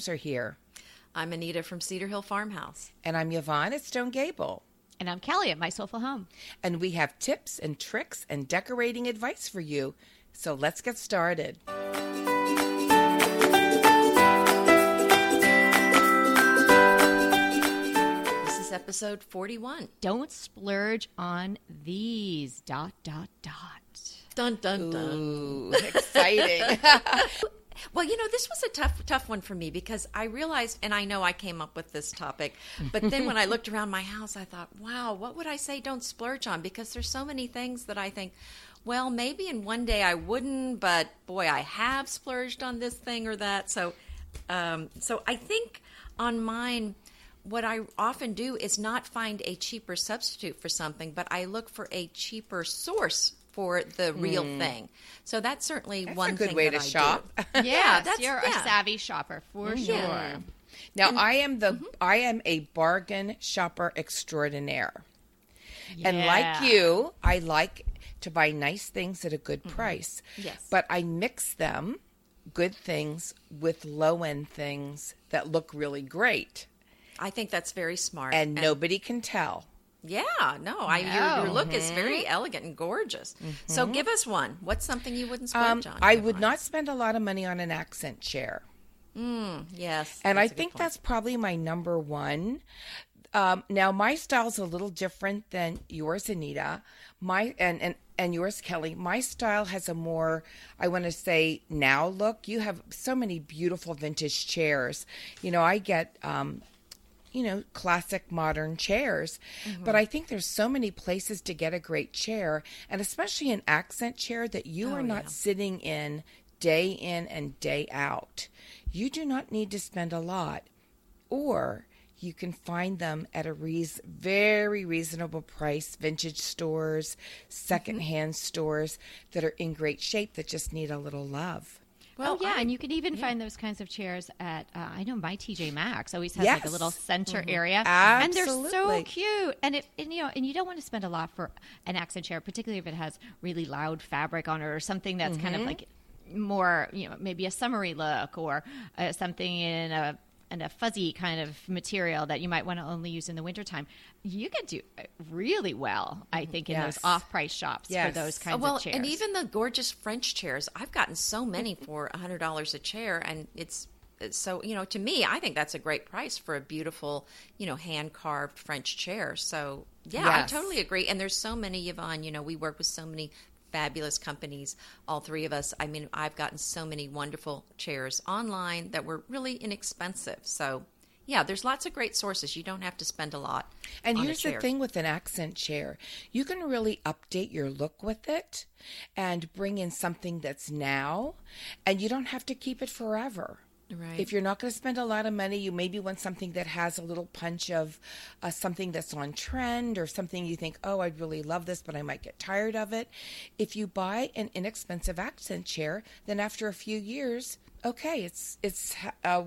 Farmers are here. I'm Anita from Cedar Hill Farmhouse. And I'm Yvonne at Stone Gable. And I'm Kelly at My Soulful Home. And we have tips and tricks and decorating advice for you. So let's get started. This is episode 41. Don't splurge on these. Dot, dot, dot. Dun, dun, dun. Ooh, exciting. Well, you know, this was a tough, tough one for me because I realized, and I know I came up with this topic, but then when I looked around my house, I thought, wow, what would I say don't splurge on? Because there's so many things that I think, well, maybe in one day I wouldn't, but boy, I have splurged on this thing or that. So, um, so I think on mine, what I often do is not find a cheaper substitute for something, but I look for a cheaper source for the real thing. So that's certainly That's one a good thing way that to I shop. Do. Yeah, that's- you're yeah. a savvy shopper for sure. Now I am the Mm-hmm. I am a bargain shopper extraordinaire. And like you, I like to buy nice things at a good price. Mm-hmm. Yes. But I mix them, good things, with low end things that look really great. I think that's very smart. And nobody can tell. Yeah, no, I your, your No. look is very elegant and gorgeous. So give us one. What's something you wouldn't splurge Um, on? I would not spend a lot of money on an accent chair. Mm, Yes, And I that's a good think point. that's probably my number one. Um, now my style's a little different than yours, Anita. My and and and yours, Kelly. My style has a more, I want to say, now look. You have so many beautiful vintage chairs. You know, I get. Um, you know, classic modern chairs. Mm-hmm. But I think there's so many places to get a great chair, and especially an accent chair that you are oh, not sitting in day in and day out. You do not need to spend a lot, or you can find them at a reas very reasonable price. Vintage stores, mm-hmm. secondhand stores that are in great shape that just need a little love. Oh yeah, and you can even find those kinds of chairs at uh, I know my TJ Maxx always has like a little center area, and they're so cute. And if and, you know, and you don't want to spend a lot for an accent chair, particularly if it has really loud fabric on it or something that's kind of like more you know maybe a summery look or uh, something in a in a fuzzy kind of material that you might want to only use in the wintertime. You can do uh, really well, I think, in Yes. those off-price shops Yes. for those Oh, kinds well, of chairs. and even the gorgeous French chairs. I've gotten so many for a hundred dollars a chair, and it's it's so you know to me, I think that's a great price for a beautiful you know hand carved French chair. So yeah, Yes. I totally agree. And there's so many, Yvonne. You know, we work with so many fabulous companies all three of us. I mean i've gotten so many wonderful chairs online that were really inexpensive. So yeah there's lots of great sources. You don't have to spend a lot And here's the thing with an accent chair. You can really update your look with it and bring in something that's now, and you don't have to keep it forever. Right. If you're not going to spend a lot of money, you maybe want something that has a little punch of uh, something that's on trend or something you think, oh, I'd really love this, but I might get tired of it. If you buy an inexpensive accent chair, then after a few years, okay, it's it's uh,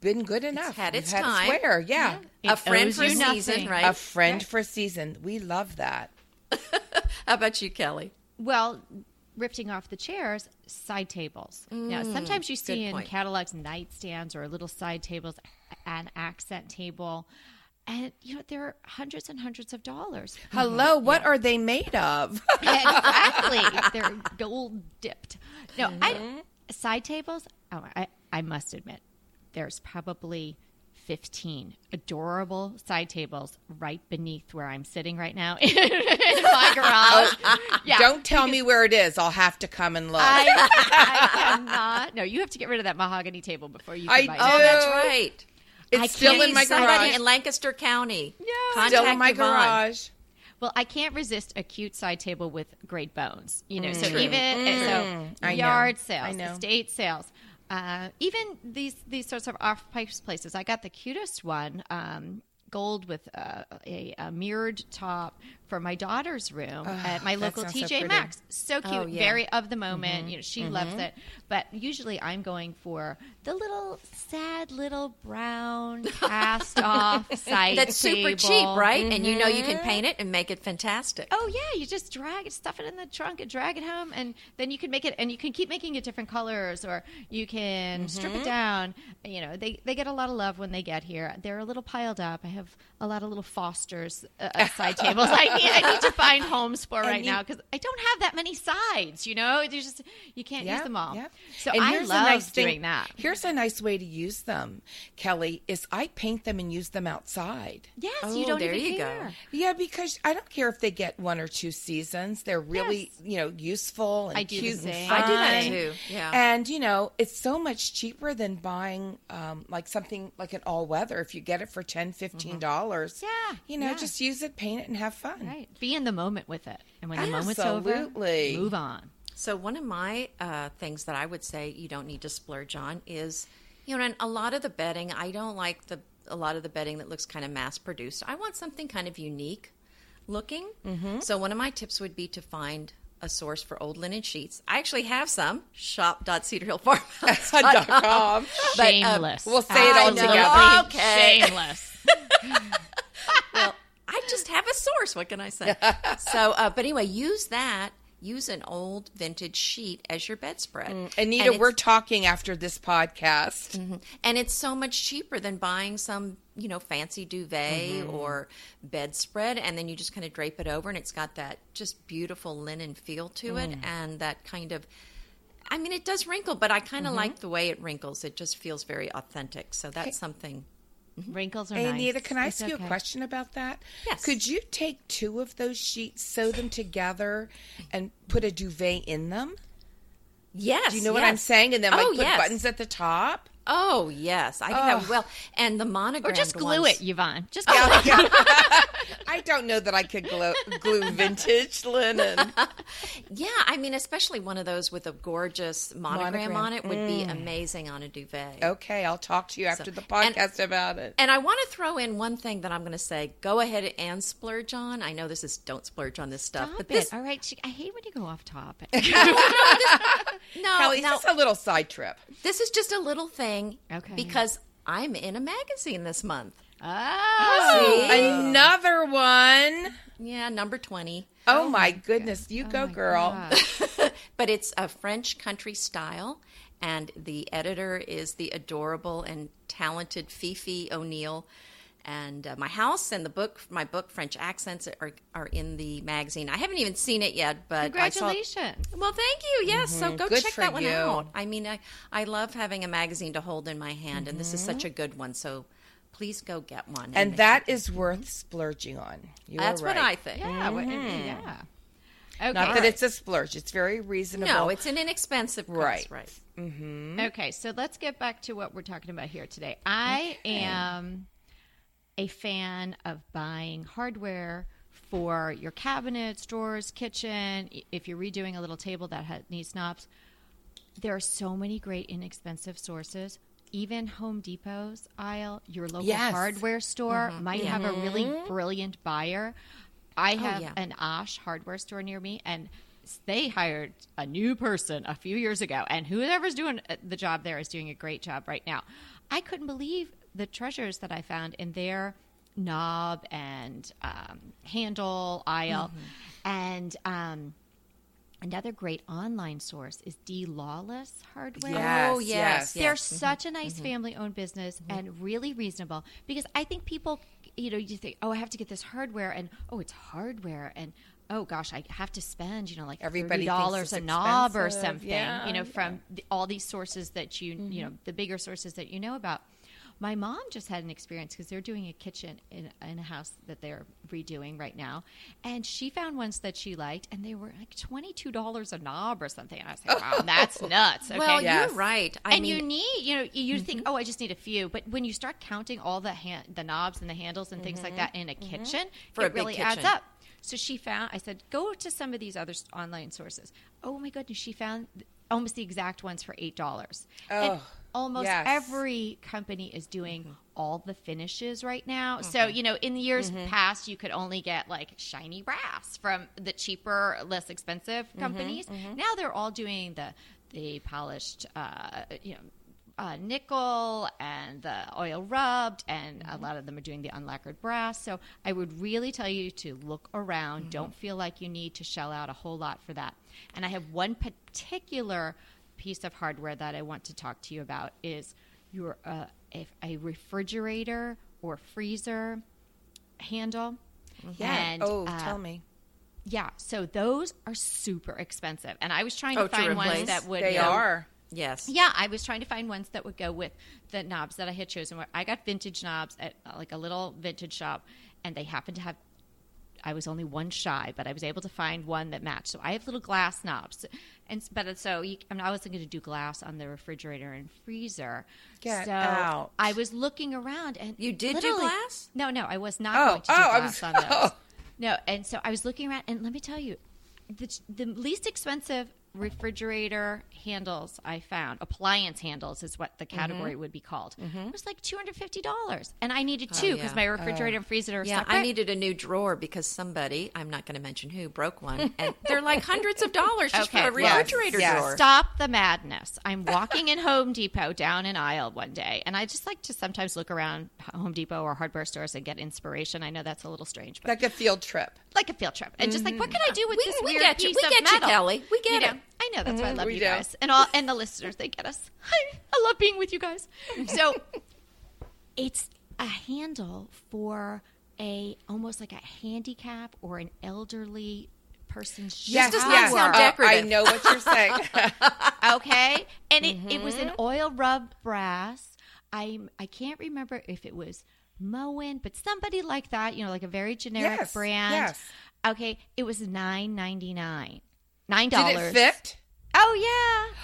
been good enough. had You've its time. wear, yeah. a It friend for you season nothing. right A friend for season. We love that. how about you kelly Well, ripping off the chairs, side tables. now, mm, sometimes you see in point. catalogs nightstands or little side tables, an accent table, and you know they're hundreds and hundreds of dollars. Hello, mm-hmm. what are they made of? exactly, they're gold dipped. No, I, mm-hmm. side tables. Oh, I, I must admit, there's probably. 15 adorable side tables right beneath where I'm sitting right now in my garage. Yeah. Don't tell me where it is. I'll have to come and look. I, I cannot. No, you have to get rid of that mahogany table before you can I buy do. it. Oh, that's right. it's I still in my garage. in Lancaster County. No. Contact Still in my Yvonne. garage. Well, I can't resist a cute side table with great bones. You know, so mm, True. even mm, I so, know. yard I sales, know. estate sales, uh, even these these sorts of off-price places. I got the cutest one. Um, gold with uh, a, a mirrored top for my daughter's room at my local sounds so TJ. Maxx. So cute, Oh, yeah. very of the moment. You know, she loves it. But usually, I'm going for the little sad little brown cast off side That's super cheap, right? And you know you can mm-hmm. paint it and make it fantastic. Oh yeah, you just drag it, stuff it in the trunk, and drag it home, and then you can make it, and you can keep making it different colors, or you can strip it down. You know, they they get a lot of love when they get here. They're a little piled up. I have a lot of little Fosters uh, uh, side tables. I need I need to find homes for right you- now because I don't have that many sides. You know, you just you can't use them all. yeah. So And I here's a love nice thing- doing that. Here's a nice way to use them, Kelly. Is I paint them and use them outside. Yes, Oh, you don't there even you go. Yeah, because I don't care if they get one or two seasons. They're really, Yes. you know, useful and I do the cute and fun. I do that too. Yeah. And you know, it's so much cheaper than buying um, like something like an all weather. If you get it for 10 15 dollars, Yeah, you know, yeah. just use it, paint it, and have fun. Right, be in the moment with it, and when the moment's over, move on. So one of my uh, things that I would say you don't need to splurge on is, you know, and a lot of the bedding. I don't like the a lot of the bedding that looks kind of mass produced. I want something kind of unique looking. Mm-hmm. So one of my tips would be to find a source for old linen sheets. I actually have some. Shop.cedarhillfarmhouse.com. Dot com. But, uh, Shameless. we'll say it all together. Okay. Shameless. well, I just have a source. What can I say? so, uh, but anyway, use that. Use an old vintage sheet as your bedspread. Mm, Anita, And we're talking after this podcast. Mm-hmm. and it's so much cheaper than buying some you know fancy duvet mm-hmm. or bedspread and then you just kind of drape it over and it's got that just beautiful linen feel to it mm. and that kind of i mean it does wrinkle but i kind of mm-hmm. like the way it wrinkles. It just feels very authentic. So that's something Mm-hmm. Wrinkles are Hey, nice. Anita, can I It's ask you okay. a question about that? Yes. Could you take two of those sheets, sew them together, and put a duvet in them? yes Do you know what I'm saying? And then like oh, put yes. buttons at the top. Oh yes i think that would well and the monogram Or just glue it, Yvonne. Just glue Yeah, it. yeah. I don't know that I could glue, glue vintage linen. yeah i mean especially one of those with a gorgeous monogram, Monogram. on it would be mm. amazing on a duvet Okay, I'll talk to you after the and- podcast about it. And I want to throw in one thing that I'm going to say. Go ahead and splurge on. I know this is don't splurge on this stuff, Stop but it. this All right. she- I hate when you go off topic. no, Kelly, now, just a little side trip. this is just a little thing. Okay. Because I'm in a magazine this month. oh. Another one. Yeah, number twenty. Oh, my goodness. You go, girl. But it's a French country style, and the editor is the adorable and talented Fifi O'Neill. And uh, my house and the book, my book, French accents, are are in the magazine. I haven't even seen it yet, but I saw- Congratulations. Well, thank you. Yes, so mm-hmm. go Good check that one you. out. I mean, I I love having a magazine to hold in my hand, and this is such a mm-hmm. good one. So please go get one. And make that sure- is worth splurging on. You that's are what. I think. Yeah. what- mm-hmm. Yeah. Okay. Not that it's a splurge. It's very reasonable. No, it's an inexpensive price, Right. right? Okay, so let's get back to what we're talking about here today. I am a fan of buying hardware for your cabinets, drawers, kitchen. If you're redoing a little table that ha- needs knobs, there are so many great inexpensive sources. Even Home Depot's aisle, your local Yes. hardware store might have a really brilliant buyer. I have yeah. an Osh hardware store near me, and they hired a new person a few years ago, and whoever's doing uh, the job there is doing a great job right now. I couldn't believe the treasures that I found in their knob and um, handle aisle, mm-hmm. and um, another great online source is D Lawless Hardware. Yes, Oh, yes, yes. They're yes. such a nice mm-hmm. family owned business and really reasonable because I think people, you know, you think, oh, I have to get this hardware and oh, it's hardware and oh gosh, I have to spend, you know, like Everybody thirty thinks dollars a knob or something, Yeah, you know, from the, all these sources that you, you know, the bigger sources that you know about. My mom just had an experience because they're doing a kitchen in, in a house that they're redoing right now, and she found ones that she liked, and they were like twenty two dollars a knob or something. And I was like, wow, that's nuts. Okay? Well, Yes. you're right. I and mean, you need, you know, you think, mm-hmm. oh, I just need a few, but when you start counting all the hand, the knobs and the handles and things like mm-hmm. that in a mm-hmm. kitchen, For it big really adds up. So she found. I said, go to some of these other online sources. Oh my goodness, she found almost the exact ones for eight dollars. and Oh, almost yes. every company is doing mm-hmm. all the finishes right now. So, mm-hmm. you know, in the years mm-hmm. past, you could only get like shiny brass from the cheaper, less expensive companies. Now they're all doing the the polished, uh, you know, uh, nickel and the oil rubbed, and a lot of them are doing the unlacquered brass. So I would really tell you to look around. Don't feel like you need to shell out a whole lot for that. And I have one particular piece of hardware that I want to talk to you about is your uh, a refrigerator or freezer handle. Yeah. And, oh, uh, tell me. Yeah, so those are super expensive, and I was trying to Oh, to find ones that would. They um, are. Yes. yeah, I was trying to find ones that would go with the knobs that I had chosen. Where I got vintage knobs at like a little vintage shop, and they happened to have. I was only one shy, but I was able to find one that matched. So I have little glass knobs, and but uh, so you, I, mean, I wasn't going to do glass on the refrigerator and freezer. Get so out. I was looking around, and You did do glass? No, no, I was not Oh, going to do oh, I glass was- on oh. those. oh. No, and so I was looking around, and let me tell you, the, the least expensive refrigerator handles I found, appliance handles is what the category Mm-hmm. would be called, It was like two hundred fifty dollars, and I needed two because yeah. my refrigerator and freezer are Yeah, separate. I needed a new drawer because somebody, I'm not going to mention who, broke one. And they're like hundreds of dollars just Okay, for a refrigerator yes. drawer. Stop the madness. I'm walking in Home Depot down an aisle one day, and I just like to sometimes look around Home Depot or hardware stores and get inspiration. I know that's a little strange, but Like a field trip. like a field trip, and just like what can I do with We- this we weird get you. piece We of get you. Kelly. We get You know, it. I know that's why I love we you do. guys, and all and the listeners they get us. I, I love being with you guys. So it's a handle for a almost like a handicap or an elderly person's Yes, does not yes. sound Uh. I know what you're saying. okay and it, it was an Mm-hmm. oil rubbed brass i i can't remember if it was moen but somebody like that you know like a very generic Yes, brand yes. okay it was nine ninety nine nine Did dollars it fit? oh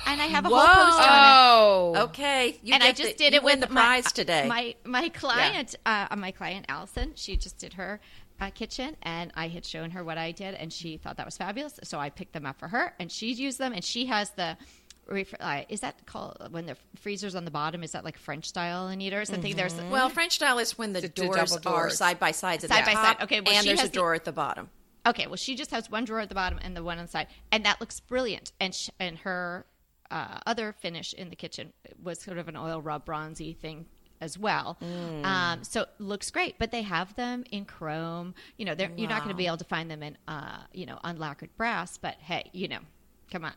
yeah and i have a Whoa. whole post on it Oh, Okay. You and I just the, did it with the my- prize today. My my client, uh, my client Allison, she just did her uh, kitchen, and I had shown her what I did, and she thought that was fabulous. So I picked them up for her, and she used them, and she has the. Uh, is that called when the freezer's on the bottom? Is that like French style in either or something? There's well, French style is when the, The two doors, are side by sides at Side the by top, side. Okay, well, and she there's a has the- drawer at the bottom. Okay, well, she just has one drawer at the bottom and the one on the side, and that looks brilliant. And sh- and her uh, other finish in the kitchen was sort of an oil rub bronzy thing as well. Um, so it looks great, but they have them in chrome. You know, they're you're not going to be able to find them in uh, you know unlacquered brass, but hey, you know, come on.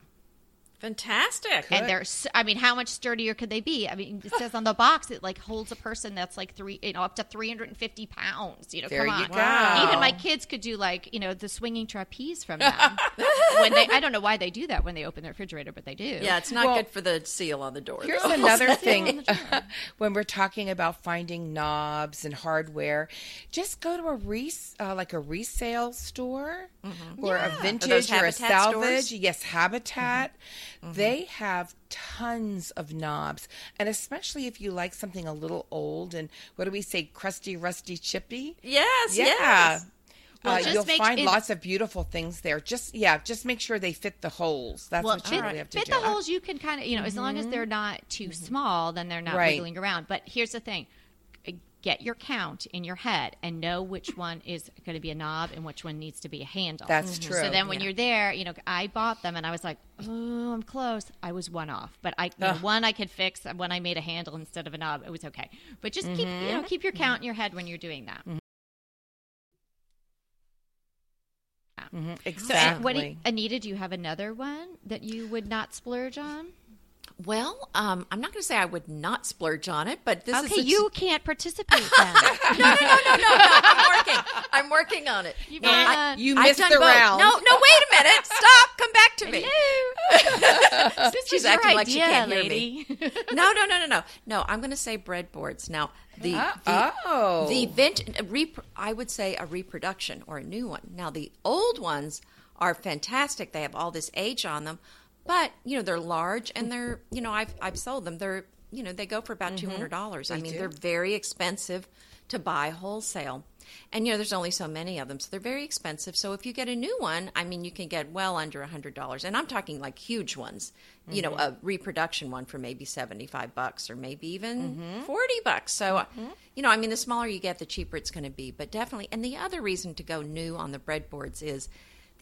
Fantastic. And they're, s- I mean, how much sturdier could they be? I mean, it says on the box it like holds a person that's like three, you know, up to 350 pounds. You know, There come you on. go. Wow. Even my kids could do like, you know, the swinging trapeze from them. when they, I don't know why they do that when they open the refrigerator, but they do. yeah, it's not Well, good for the seal on the door. Here's though. another thing when we're talking about finding knobs and hardware, just go to a res- uh, like a resale store or a vintage or a salvage. stores? Yes, Habitat. They have tons of knobs, and especially if you like something a little old and what do we say, crusty, rusty, chippy? Yes, Yeah. yes. Well, uh, you'll find it- lots of beautiful things there. Just yeah, just make sure they fit the holes. That's Well, what you fit, really have to fit do. the holes you can kind of, you know, as long as they're not too small, then they're not Mm-hmm. Right. wiggling around. But here's the thing get your count in your head and know which one is going to be a knob and which one needs to be a handle. That's mm-hmm. true. So then when Yeah. you're there, you know, I bought them and I was like, oh, I'm close. I was one off, but I you know, one I could fix when I made a handle instead of a knob. It was okay. But just keep you know mm-hmm. keep your count in your head when you're doing that. Mm-hmm. So, Exactly. Mm-hmm. and what do you, Anita? Do you have another one that you would not splurge on? Well, um, I'm not going to say I would not splurge on it, but this okay, is okay. you can't participate then. no, no, no, no, no, no. I'm working. I'm working on it. You've No, done- I- You missed the both. round. No, no, wait a minute. Stop. Come back to me. Hello. this She's was your acting like she can't hear me. No, no, no, no, no. No, I'm going to say breadboards. Now, the, Uh, the oh. the vintage, rep- I would say a reproduction or a new one. Now, the old ones are fantastic. They have all this age on them, but you know they're large and mm-hmm. they're you know I've I've sold them. They're you know they go for about mm-hmm. two hundred dollars. I mean do. they're very expensive to buy wholesale. And you know, there's only so many of them, so they're very expensive. So if you get a new one, I mean, you can get well under a hundred dollars, and I'm talking like huge ones. You know, mm-hmm. a reproduction one for maybe seventy five bucks, or maybe even forty bucks. So, you know, I mean, the smaller you get, the cheaper it's going to be. But definitely, and the other reason to go new on the breadboards is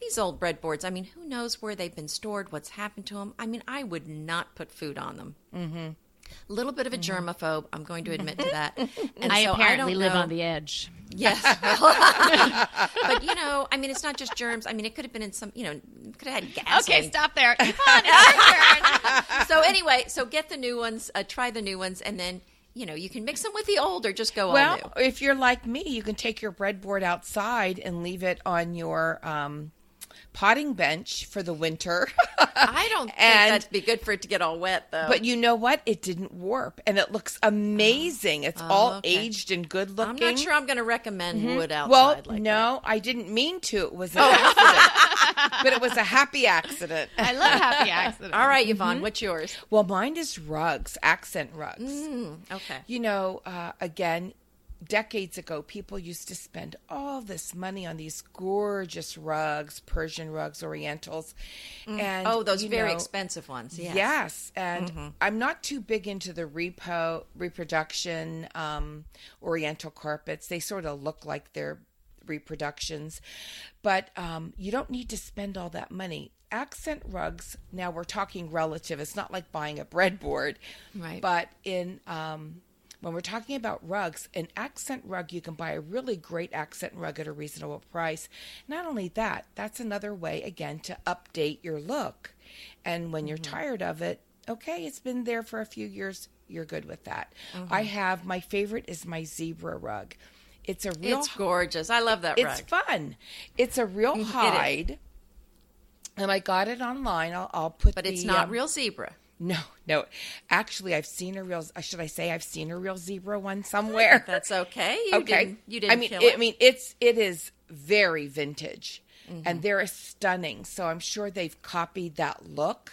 these old breadboards. I mean, who knows where they've been stored, what's happened to them? I mean, I would not put food on them. Mm-hmm. A little bit of a germaphobe, I'm going to admit to that. And I so apparently don't live know- on the edge. Yes. but you know, I mean, it's not just germs. I mean, it could have been in some, you know, could have had gas. Okay, stop there. Keep on. It's your turn. So anyway, so get the new ones, uh, try the new ones, and then you know you can mix them with the old or just go all Well, if you're like me, you can take your breadboard outside and leave it on your um, potting bench for the winter. I don't think And- that'd be good for it to get all wet though. But you know what? It didn't warp, and it looks amazing. It's all Oh, okay. aged and good looking. I'm not sure I'm going to recommend wood outside. Well, like that. no, I didn't mean to. It was an accident, but it was a happy accident. I love happy accidents. All right, Yvonne, what's yours? Well, mine is rugs, accent rugs. Mm, okay. You know, uh, again, decades ago, people used to spend all this money on these gorgeous rugs, Persian rugs, Orientals, and Oh, those very know, expensive ones. Yes. Yes, and I'm not too big into the repo reproduction um, Oriental carpets. They sort of look like they're reproductions, but um, you don't need to spend all that money. Accent rugs. Now we're talking relative. It's not like buying a breadboard, Right. But in um, when we're talking about rugs, an accent rug, you can buy a really great accent rug at a reasonable price. Not only that, that's another way, again, to update your look. And when you're mm-hmm. tired of it, okay, it's been there for a few years, you're good with that. Mm-hmm. I have my favorite is my zebra rug. It's a real It's gorgeous. I love that it's rug. fun. It's a real mm, hide. And I got it online. I'll, I'll put But it's not um, real zebra. No, no. Actually, I've seen a real. Should I say I've seen a real zebra one somewhere? That's okay. You okay. Didn't, you didn't I mean, kill it. I mean, it's it is very vintage, Mm-hmm. and they're stunning. So I'm sure they've copied that look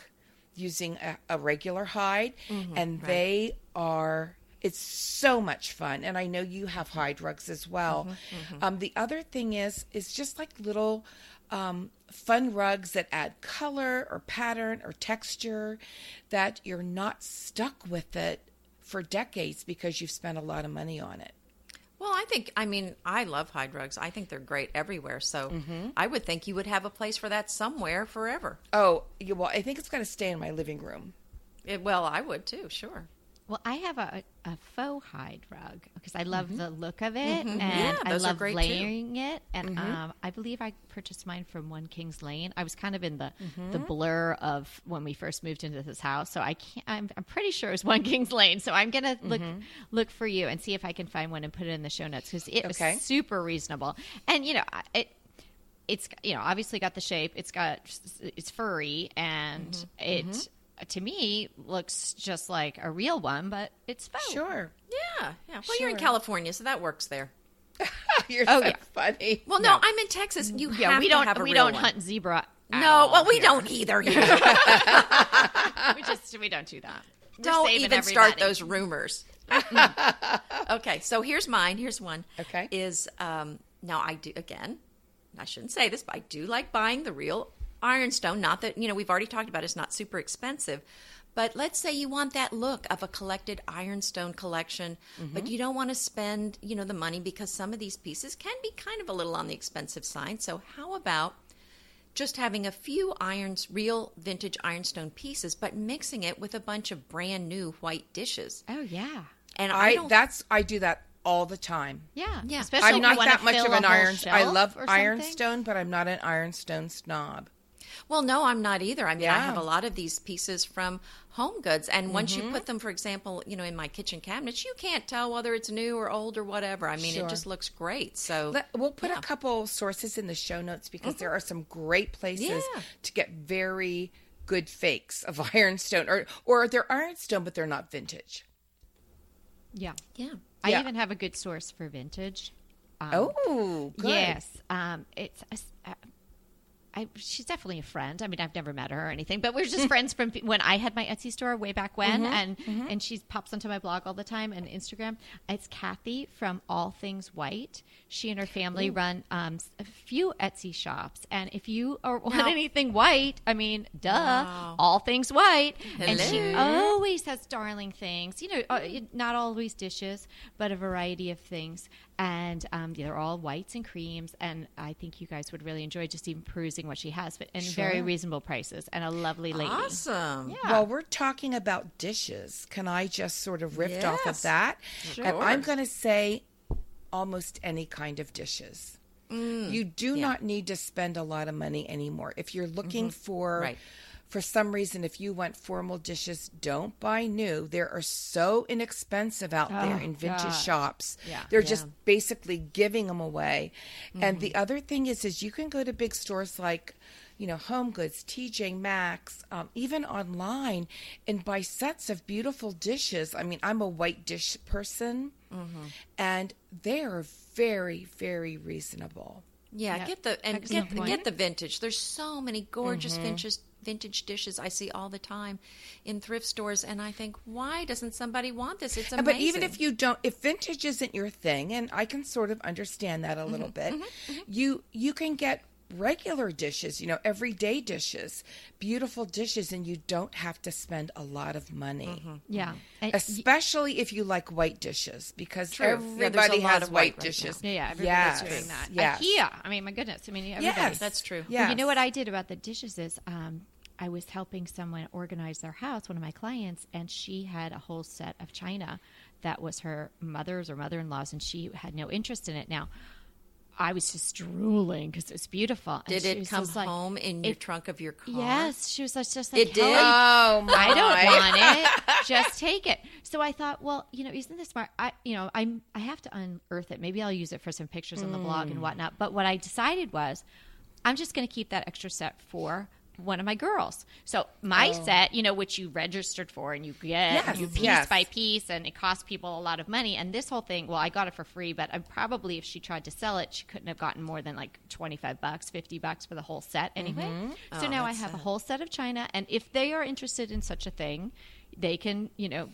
using a, a regular hide, Mm-hmm. and they are. It's so much fun, and I know you have hide rugs as well. Mm-hmm, Um, the other thing is, is just like little um, fun rugs that add color or pattern or texture, that you're not stuck with it for decades because you've spent a lot of money on it. Well, I think, I mean, I love hide rugs. I think they're great everywhere. So Mm-hmm. I would think you would have a place for that somewhere forever. Oh, well, I think it's going to stay in my living room. It, well, I would too, sure. Well, I have a, a faux hide rug because I love mm-hmm. the look of it mm-hmm. and Yeah, I love great, too. layering it. And mm-hmm. um, I believe I purchased mine from One Kings Lane. I was kind of in the the blur of when we first moved into this house, so I can't. I'm, I'm pretty sure it's One Kings Lane. So I'm gonna look look for you and see if I can find one and put it in the show notes because it Okay. was super reasonable. And you know, it it's you know obviously got the shape. It's got it's furry and it. To me, looks just like a real one, but it's faux. Sure. Yeah, yeah. Well, you're in California, so that works there. You're Oh, so yeah. funny. Well, no, I'm in Texas. You Yeah, have we don't have a we real don't one. hunt zebra. at No, all well, we here. don't either. Here. we just we don't do that. We're don't saving even start those rumors. okay, so here's mine. Here's one. Okay. Is um, now I do again. I shouldn't say this, but I do like buying the real ironstone. Not that you know we've already talked about. It's not super expensive. But let's say you want that look of a collected ironstone collection, but mm-hmm. you don't want to spend, you know, the money because some of these pieces can be kind of a little on the expensive side. So how about just having a few irons, real vintage ironstone pieces, but mixing it with a bunch of brand new white dishes. Oh yeah, And I, I don't. that's I do that all the time. yeah, Yeah. Especially I'm if not you that much of an whole iron. I love ironstone, but I'm not an ironstone snob. Well, no, I'm not either. I mean, I have a lot of these pieces from Home Goods, and once you put them, for example, you know, in my kitchen cabinets, you can't tell whether it's new or old or whatever. I mean, Sure. it just looks great. So Let, we'll put yeah. Mm-hmm. a couple sources in the show notes because there are some great places Yeah. to get very good fakes of ironstone, or or they're ironstone, but they're not vintage. Yeah, yeah. I Yeah. even have a good source for vintage. Um, Oh, good. Yes, um, it's. a s- uh, I, she's definitely a friend. I mean, I've never met her or anything, but we're just friends from when I had my Etsy store way back when, and and she pops onto my blog all the time and Instagram. It's Kathy from All Things White. She and her family run um, a few Etsy shops, and if you are, want Now- anything white, I mean, duh, Wow. All Things White, and she always has darling things. You know, uh, not always dishes, but a variety of things. And um, they're all whites and creams. And I think you guys would really enjoy just even perusing what she has, but in very reasonable prices and a lovely lady. Awesome. Yeah. Well, we're talking about dishes. Can I just sort of riff off of that? Sure. And I'm going to say almost any kind of dishes. you do yeah. not need to spend a lot of money anymore. If you're looking for Right. For some reason if you want formal dishes, don't buy new. They are so inexpensive out there Oh, in vintage gosh. shops. Yeah. They're Yeah. just basically giving them away. And the mm-hmm. other thing is is you can go to big stores like you know, Home Goods, TJ Maxx, um, even online, and buy sets of beautiful dishes. I mean, I'm a white dish person, mm-hmm. and they are very, very reasonable. Yeah, Yeah. get the and get point. get the vintage. There's so many gorgeous mm-hmm. vintage vintage dishes I see all the time in thrift stores, and I think, why doesn't somebody want this? It's amazing. But even if you don't, if vintage isn't your thing, and I can sort of understand that a little mm-hmm. bit, mm-hmm. Mm-hmm. you you can get regular dishes, you know, everyday dishes, beautiful dishes, and you don't have to spend a lot of money. Yeah. And- Especially if you like white dishes, because True. Yeah, a everybody lot has of white white right dishes. yeah, yeah, everybody's yes, doing that. Yes. IKEA. I mean, my goodness. I mean, everybody. Yes, That's true. Yes. Well, you know what I did about the dishes is um, I was helping someone organize their house, one of my clients, and she had a whole set of china that was her mother's or mother in law's, and she had no interest in it. Now, I was just drooling because it was beautiful. And did she it come just like, home in your it- trunk of your car? Yes, she was just, just like, It did? Oh my! I don't want it. Just take it. So I thought, well, you know, isn't this smart? I, you know, I'm, I have to unearth it. Maybe I'll use it for some pictures on the blog Mm. and whatnot. But what I decided was, I'm just going to keep that extra set for one of my girls. So my oh. set, you know, which you registered for and you get Oh. Yes, you piece yes. by piece, and it costs people a lot of money. And this whole thing, well, I got it for free, but I probably if she tried to sell it, she couldn't have gotten more than like 25 bucks, 50 bucks for the whole set mm-hmm. anyway. Oh, so Oh, now I have a whole set of china, and if they are interested in such a thing, they can, you know,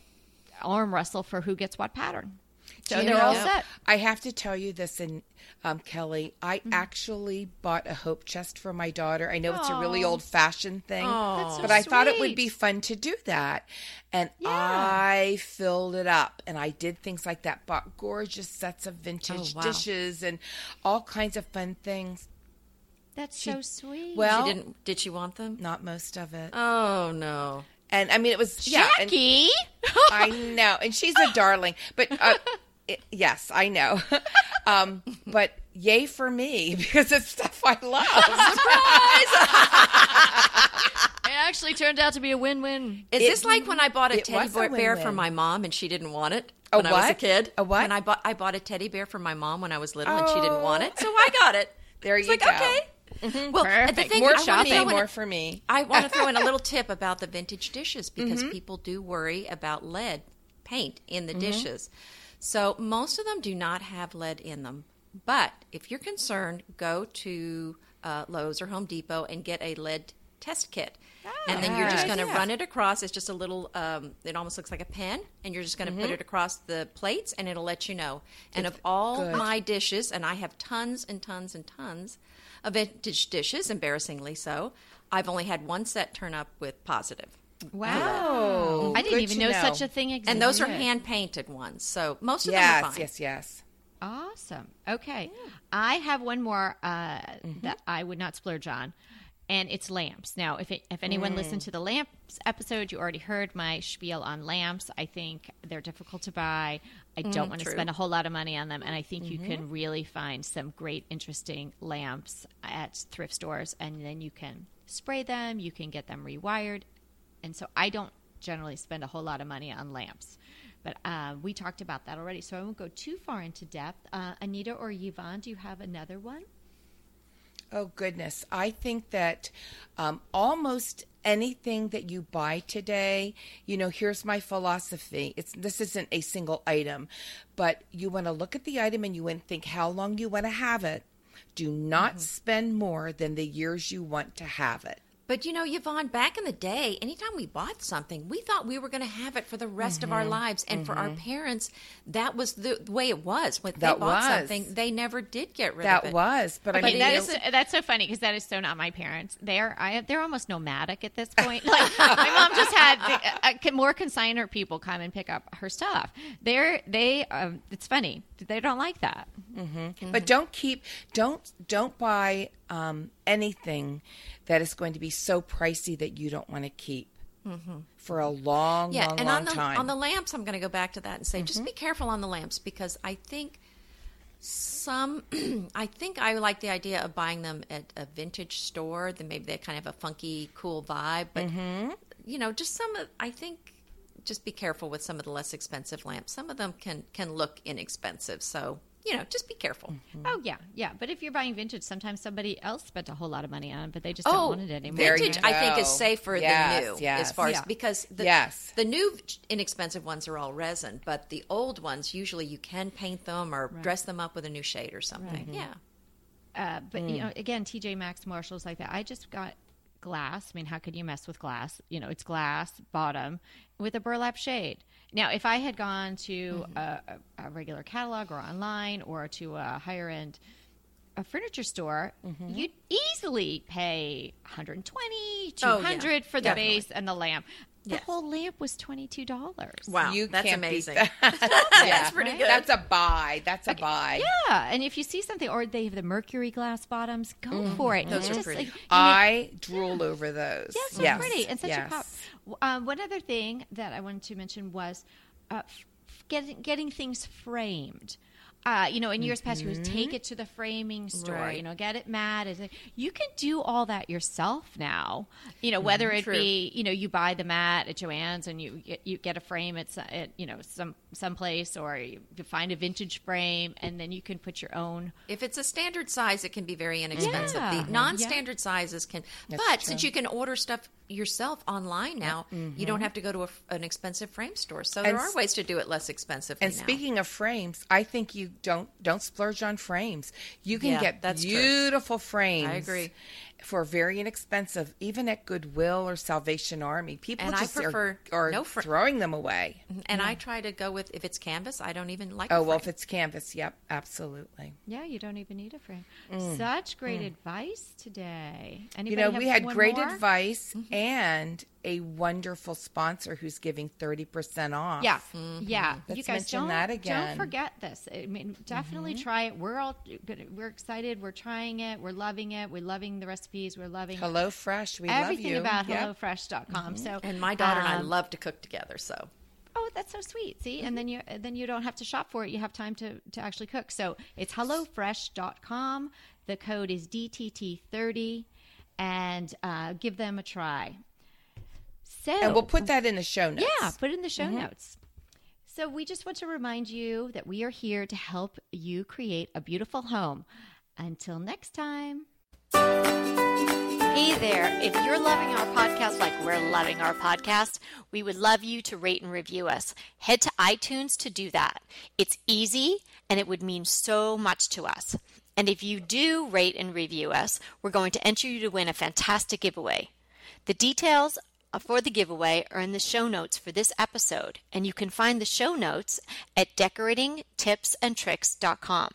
arm wrestle for who gets what pattern. So You they're all set. I have to tell you this, and um, Kelly, I Mm-hmm. actually bought a hope chest for my daughter. I know it's a really old fashioned thing, That's so but I thought it would be fun to do that. And Yeah. I filled it up, and I did things like that. Bought gorgeous sets of vintage Oh, wow. dishes and all kinds of fun things. That's so sweet. Well, She didn't. Did she want them? not most of it. Oh no. And I mean, it was yeah. and- Jackie. I know, and she's a darling. But uh, it, yes, I know. um, but yay for me because it's stuff I love. Surprise! it actually turned out to be a win-win. Is It- this like when I bought a teddy was a bear for my mom and she didn't want it A when I was a kid? A what? When I bought I bought a teddy bear for my mom when I was little and she didn't want it, so I got it. There you go. It's you like go. okay. Well, the Perfect. thing more I for wanna throw in more a- for me. I want to throw in a little tip about the vintage dishes because Mm-hmm. people do worry about lead paint in the Mm-hmm. dishes. So most of them do not have lead in them. But if you're concerned, go to uh, Lowe's or Home Depot and get a lead test kit. and then you're just going to run it across. It's just a little, um, it almost looks like a pen, and you're just going to Mm-hmm. put it across the plates, and it'll let you know. And of all good. my dishes, and I have tons and tons and tons of vintage dishes, embarrassingly so, I've only had one set turn up with positive. Wow. Oh, I didn't good even to know, such a thing existed. And those are hand painted ones, so most of them are Yes, fine. yes, yes. yes. Awesome. Okay. I have one more uh, mm-hmm. that I would not splurge on, and it's lamps. Now, if it, if anyone mm. listened to the lamps episode, you already heard my spiel on lamps. I think they're difficult to buy. I mm, don't want to spend a whole lot of money on them, and I think you can mm-hmm. really find some great, interesting lamps at thrift stores, and then you can spray them. You can get them rewired, and so I don't generally spend a whole lot of money on lamps. But uh, we talked about that already, so I won't go too far into depth. Uh, Anita or Yvonne, do you have another one? Oh goodness, I think that um, almost anything that you buy today, you know, here's my philosophy. It's this isn't a single item, but you want to look at the item and you want to think how long you want to have it. Do not spend more than the years you want to have it. But you know, Yvonne, back in the day, anytime we bought something, we thought we were going to have it for the rest of Mm-hmm. our lives. And for our parents, that was the way it was. When they That bought was. something, they never did get rid That of it. That was, but I mean, that is that's so funny because that is so not my parents. They're I they're almost nomadic at this point. Like my mom just had the, uh, more consignor people come and pick up her stuff. They're they um, it's funny they don't like that. But don't keep don't don't buy um, anything that is going to be so pricey that you don't want to keep mm-hmm. for a long, yeah, long, and long on the time. on the lamps, I'm going to go back to that and say, just be mm-hmm. careful on the lamps because I think some, I think I like the idea of buying them at a vintage store. Then maybe they kind of have a funky, cool vibe. But mm-hmm. you know, just some of, I think, just be careful with some of the less expensive lamps. Some of them can can look inexpensive, so you know, just be careful. Oh yeah, yeah. But if you're buying vintage, sometimes somebody else spent a whole lot of money on it, but they just Oh, don't want it anymore. There vintage I think is safer Yes, than new yes. as far Yeah. as because the, Yes. the new inexpensive ones are all resin, but the old ones usually you can paint them or dress them up with a new shade or something. Yeah. Uh, but Mm. you know, again, TJ Maxx, Marshalls, like that. I just got glass. I mean, how could you mess with glass? You know, it's glass bottom with a burlap shade. Now, if I had gone to Mm-hmm. a, a, regular catalog or online or to a higher end a furniture store, Mm-hmm. you'd easily pay 120, Oh, yeah. 200 for the Definitely. base and the lamp. The Yes. whole lamp was $22. Wow, you that's can't beat amazing. that. That's pretty good. That's a buy. That's a buy. Yeah, and if you see something, or they have the mercury glass bottoms, go Mm-hmm. for it. Those You are just, pretty. like, you make- I drool over those. Yeah, so yes. pretty and such yes. a pop. Um, one other thing that I wanted to mention was uh, f- f- getting getting things framed. Uh, you know, in years past, you would take it to the framing store. Right. You know, get it matte. Is it- You can do all that yourself now. You know, whether it True. be you know you buy the mat at Joann's and you get, you get a frame at, at you know some someplace, or you find a vintage frame, and then you can put your own If it's a standard size, it can be very inexpensive. Yeah. The non-standard sizes can, That's but true. since you can order stuff yourself online now, you Mm-hmm. don't have to go to a, an expensive frame store. So there And are ways to do it less expensive. And now. speaking of frames, I think you don't don't splurge on frames. You can Yeah, get that's true. beautiful frames. I agree. For very inexpensive, even at Goodwill or Salvation Army, people And just are- prefer are, no fr- throwing them away. and I try to go with if it's canvas, I don't even like. Oh a well, if it's canvas, yep, absolutely. Yeah, you don't even need a frame. Such great advice today. Mm. You know, have we had great more? advice and a wonderful sponsor who's giving thirty percent off. Yeah, yeah. Let's you guys mention don't that again. Mm-hmm. don't forget this. I mean, definitely try it. We're all. We're excited. We're trying it. We're loving it. We're loving the recipes. We're loving Hello Fresh, we everything love you. about Yep. HelloFresh.com. So and my daughter and I um, love to cook together. So Oh, that's so sweet. See, and then you then you don't have to shop for it. You have time to to actually cook. So it's hellofresh.com. The code is DTT30 and uh, give them a try. So And we'll put that in the show notes. yeah, put it in the show notes. So we just want to remind you that we are here to help you create a beautiful home. Until next time. Hey there. If you're loving our podcast like we're loving our podcast, we would love you to rate and review us. Head to iTunes to do that. It's easy and it would mean so much to us. And if you do rate and review us, we're going to enter you to win a fantastic giveaway. The details for the giveaway are in the show notes for this episode, and you can find the show notes at decoratingtipsandtricks.com.